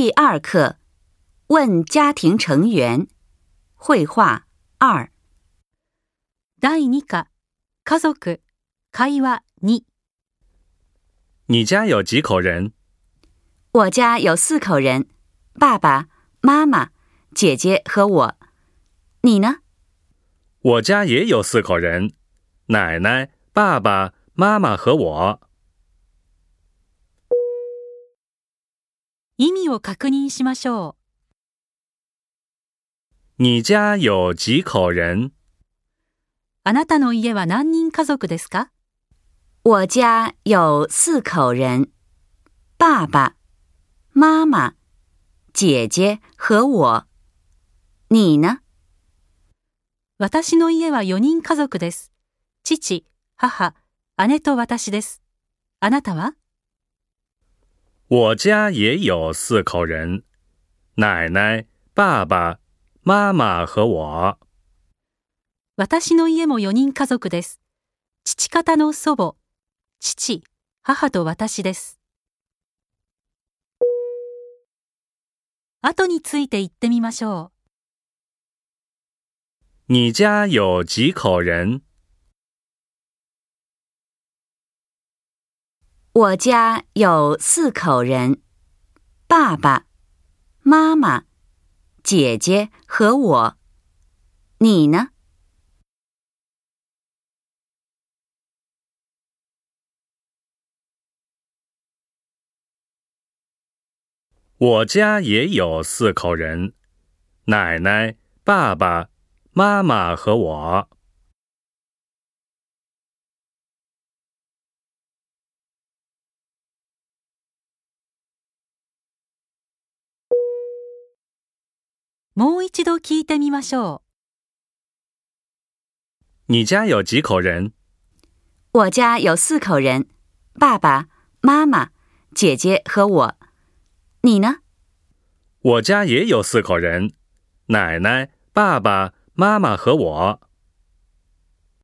第二课，问家庭成员，绘画二。だいにか、かそく、か你家有几口人？我家有四口人，爸爸妈妈、姐姐和我。你呢？我家也有四口人，奶奶、爸爸妈妈和我。意味を確認しましょう。你家有几口人あなたの家は何人家族ですか我家有四口人。爸爸、妈妈、姐姐和我。你呢私の家は4人家族です。父、母、姉と私です。あなたは我家也有四口人，奶奶、爸爸、妈妈和我。私の家も四人家族です。父方の祖母、父、母と私です。後について言ってみましょう。你家有几口人？我家有四口人：爸爸、妈妈、姐姐和我。你呢？我家也有四口人：奶奶、爸爸、妈妈和我。もう一度聞いてみましょう。你家有几口人？我家有四口人：爸爸、妈妈、姐姐和我。你呢？我家也有四口人：奶奶、爸爸妈妈和我。